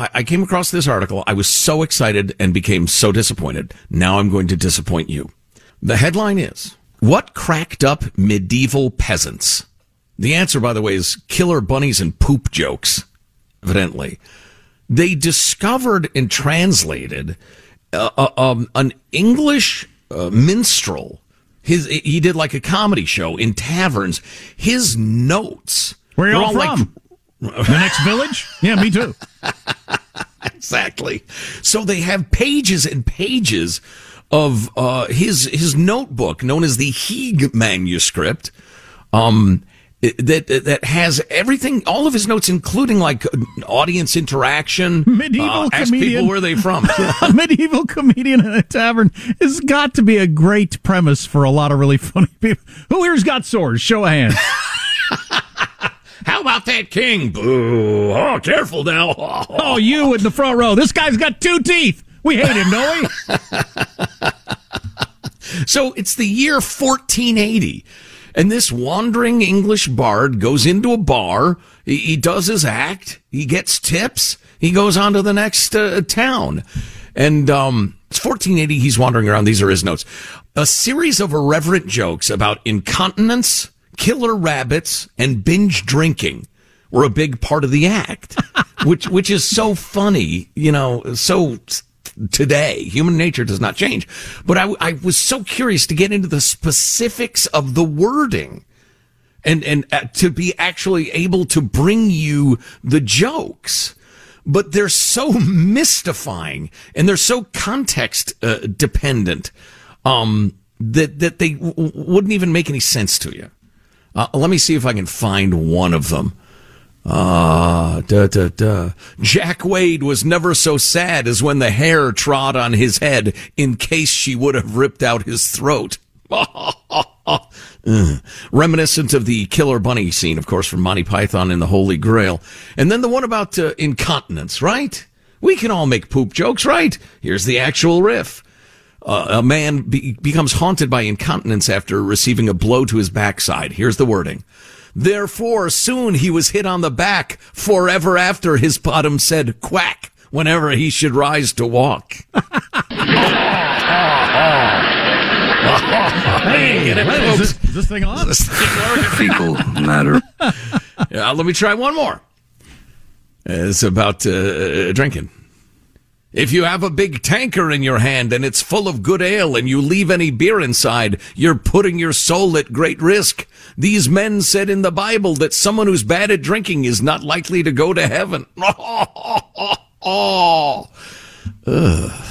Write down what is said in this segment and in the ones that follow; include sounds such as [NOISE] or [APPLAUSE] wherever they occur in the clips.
I, I came across this article. I was so excited and became so disappointed. Now I'm going to disappoint you. The headline is What cracked up medieval peasants? The answer, by the way, is killer bunnies and poop jokes, evidently. They discovered and translated uh, uh, um, an English uh, minstrel. His he did like a comedy show in taverns. His notes. Where are you all from? Like, [LAUGHS] the next village? Yeah, me too. [LAUGHS] exactly. So they have pages and pages of uh, his his notebook, known as the Heege manuscript. Um, that that has everything, all of his notes, including like audience interaction. Medieval uh, ask comedian. people where they from. [LAUGHS] medieval comedian in a tavern has got to be a great premise for a lot of really funny people. Who here's got swords? Show a hand. [LAUGHS] How about that king? Boo! Oh, careful now. [LAUGHS] oh, you in the front row. This guy's got two teeth. We hate him, don't we? [LAUGHS] so it's the year 1480. And this wandering English bard goes into a bar. He, he does his act. He gets tips. He goes on to the next uh, town. And um, it's 1480. He's wandering around. These are his notes. A series of irreverent jokes about incontinence, killer rabbits, and binge drinking were a big part of the act, [LAUGHS] which which is so funny. You know, so today. Human nature does not change. But I, I was so curious to get into the specifics of the wording and, and uh, to be actually able to bring you the jokes. But they're so [LAUGHS] mystifying and they're so context uh, dependent um, that that they w- wouldn't even make any sense to you. Uh, let me see if I can find one of them. Ah, da da da. Jack Wade was never so sad as when the hare trod on his head in case she would have ripped out his throat. [LAUGHS] Reminiscent of the killer bunny scene, of course, from Monty Python and the Holy Grail. And then the one about uh, incontinence, right? We can all make poop jokes, right? Here's the actual riff. Uh, a man be- becomes haunted by incontinence after receiving a blow to his backside. Here's the wording. Therefore, soon he was hit on the back. Forever after, his bottom said quack whenever he should rise to walk. [LAUGHS] [LAUGHS] hey, is, this, is this thing on? This Fecal matter. Yeah, [LAUGHS] let me try one more. It's about uh, drinking. If you have a big tanker in your hand and it's full of good ale and you leave any beer inside, you're putting your soul at great risk. These men said in the Bible that someone who's bad at drinking is not likely to go to heaven. Oh, [LAUGHS]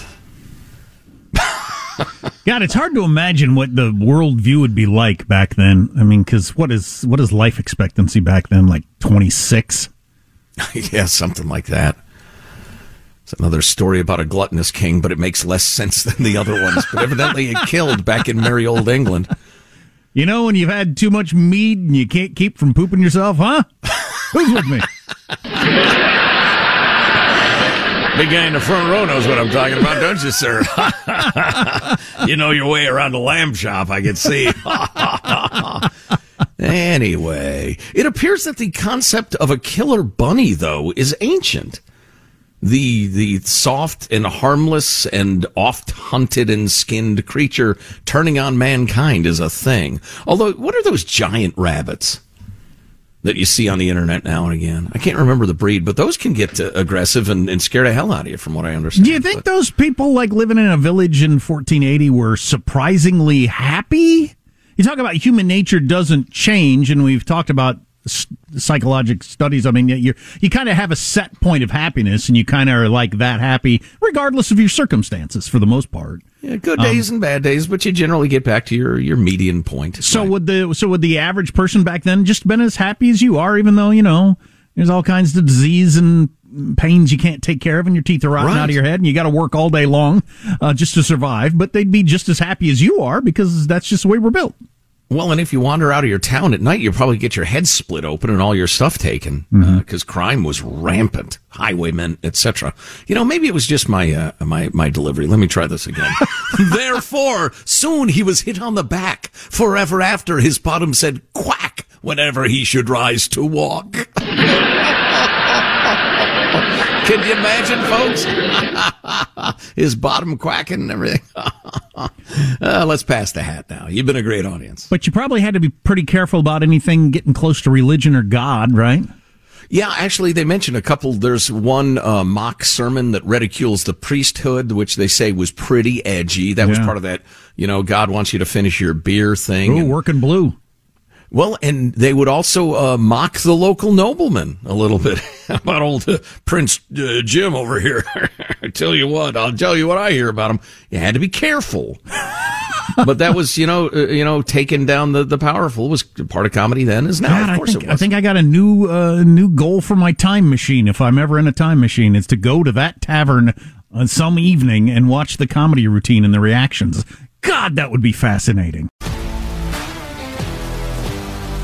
[LAUGHS] God, it's hard to imagine what the worldview would be like back then. I mean, because what is what is life expectancy back then? Like twenty six? [LAUGHS] yeah, something like that. It's another story about a gluttonous king, but it makes less sense than the other ones. But evidently, it killed back in merry old England. You know, when you've had too much meat and you can't keep from pooping yourself, huh? Who's with me? Big guy in the front row knows what I'm talking about, don't you, sir? [LAUGHS] you know your way around a lamb shop, I can see. [LAUGHS] anyway, it appears that the concept of a killer bunny, though, is ancient the the soft and harmless and oft hunted and skinned creature turning on mankind is a thing. Although, what are those giant rabbits that you see on the internet now and again? I can't remember the breed, but those can get uh, aggressive and, and scare the hell out of you, from what I understand. Do you think but, those people like living in a village in 1480 were surprisingly happy? You talk about human nature doesn't change, and we've talked about psychological studies. I mean, you you kind of have a set point of happiness, and you kind of are like that happy, regardless of your circumstances, for the most part. Yeah, good days um, and bad days, but you generally get back to your, your median point. So right. would the so would the average person back then just been as happy as you are, even though you know there's all kinds of disease and pains you can't take care of, and your teeth are rotting right. out of your head, and you got to work all day long uh, just to survive. But they'd be just as happy as you are because that's just the way we're built. Well, and if you wander out of your town at night, you'll probably get your head split open and all your stuff taken because mm-hmm. uh, crime was rampant, highwaymen, etc. You know, maybe it was just my uh, my my delivery. Let me try this again. [LAUGHS] Therefore, soon he was hit on the back. Forever after, his bottom said quack whenever he should rise to walk. Can you imagine, folks? [LAUGHS] His bottom quacking and everything. [LAUGHS] uh, let's pass the hat now. You've been a great audience. But you probably had to be pretty careful about anything getting close to religion or God, right? Yeah, actually, they mentioned a couple. There's one uh, mock sermon that ridicules the priesthood, which they say was pretty edgy. That was part of that, you know, God wants you to finish your beer thing. Ooh, And- working blue. Well, and they would also uh, mock the local nobleman a little bit [LAUGHS] about old uh, Prince uh, Jim over here. [LAUGHS] I tell you what, I'll tell you what I hear about him. You had to be careful. [LAUGHS] but that was, you know, uh, you know, taking down the, the powerful was part of comedy then as now. God, of I think, it I think I got a new uh, new goal for my time machine. If I'm ever in a time machine, is to go to that tavern on some evening and watch the comedy routine and the reactions. God, that would be fascinating.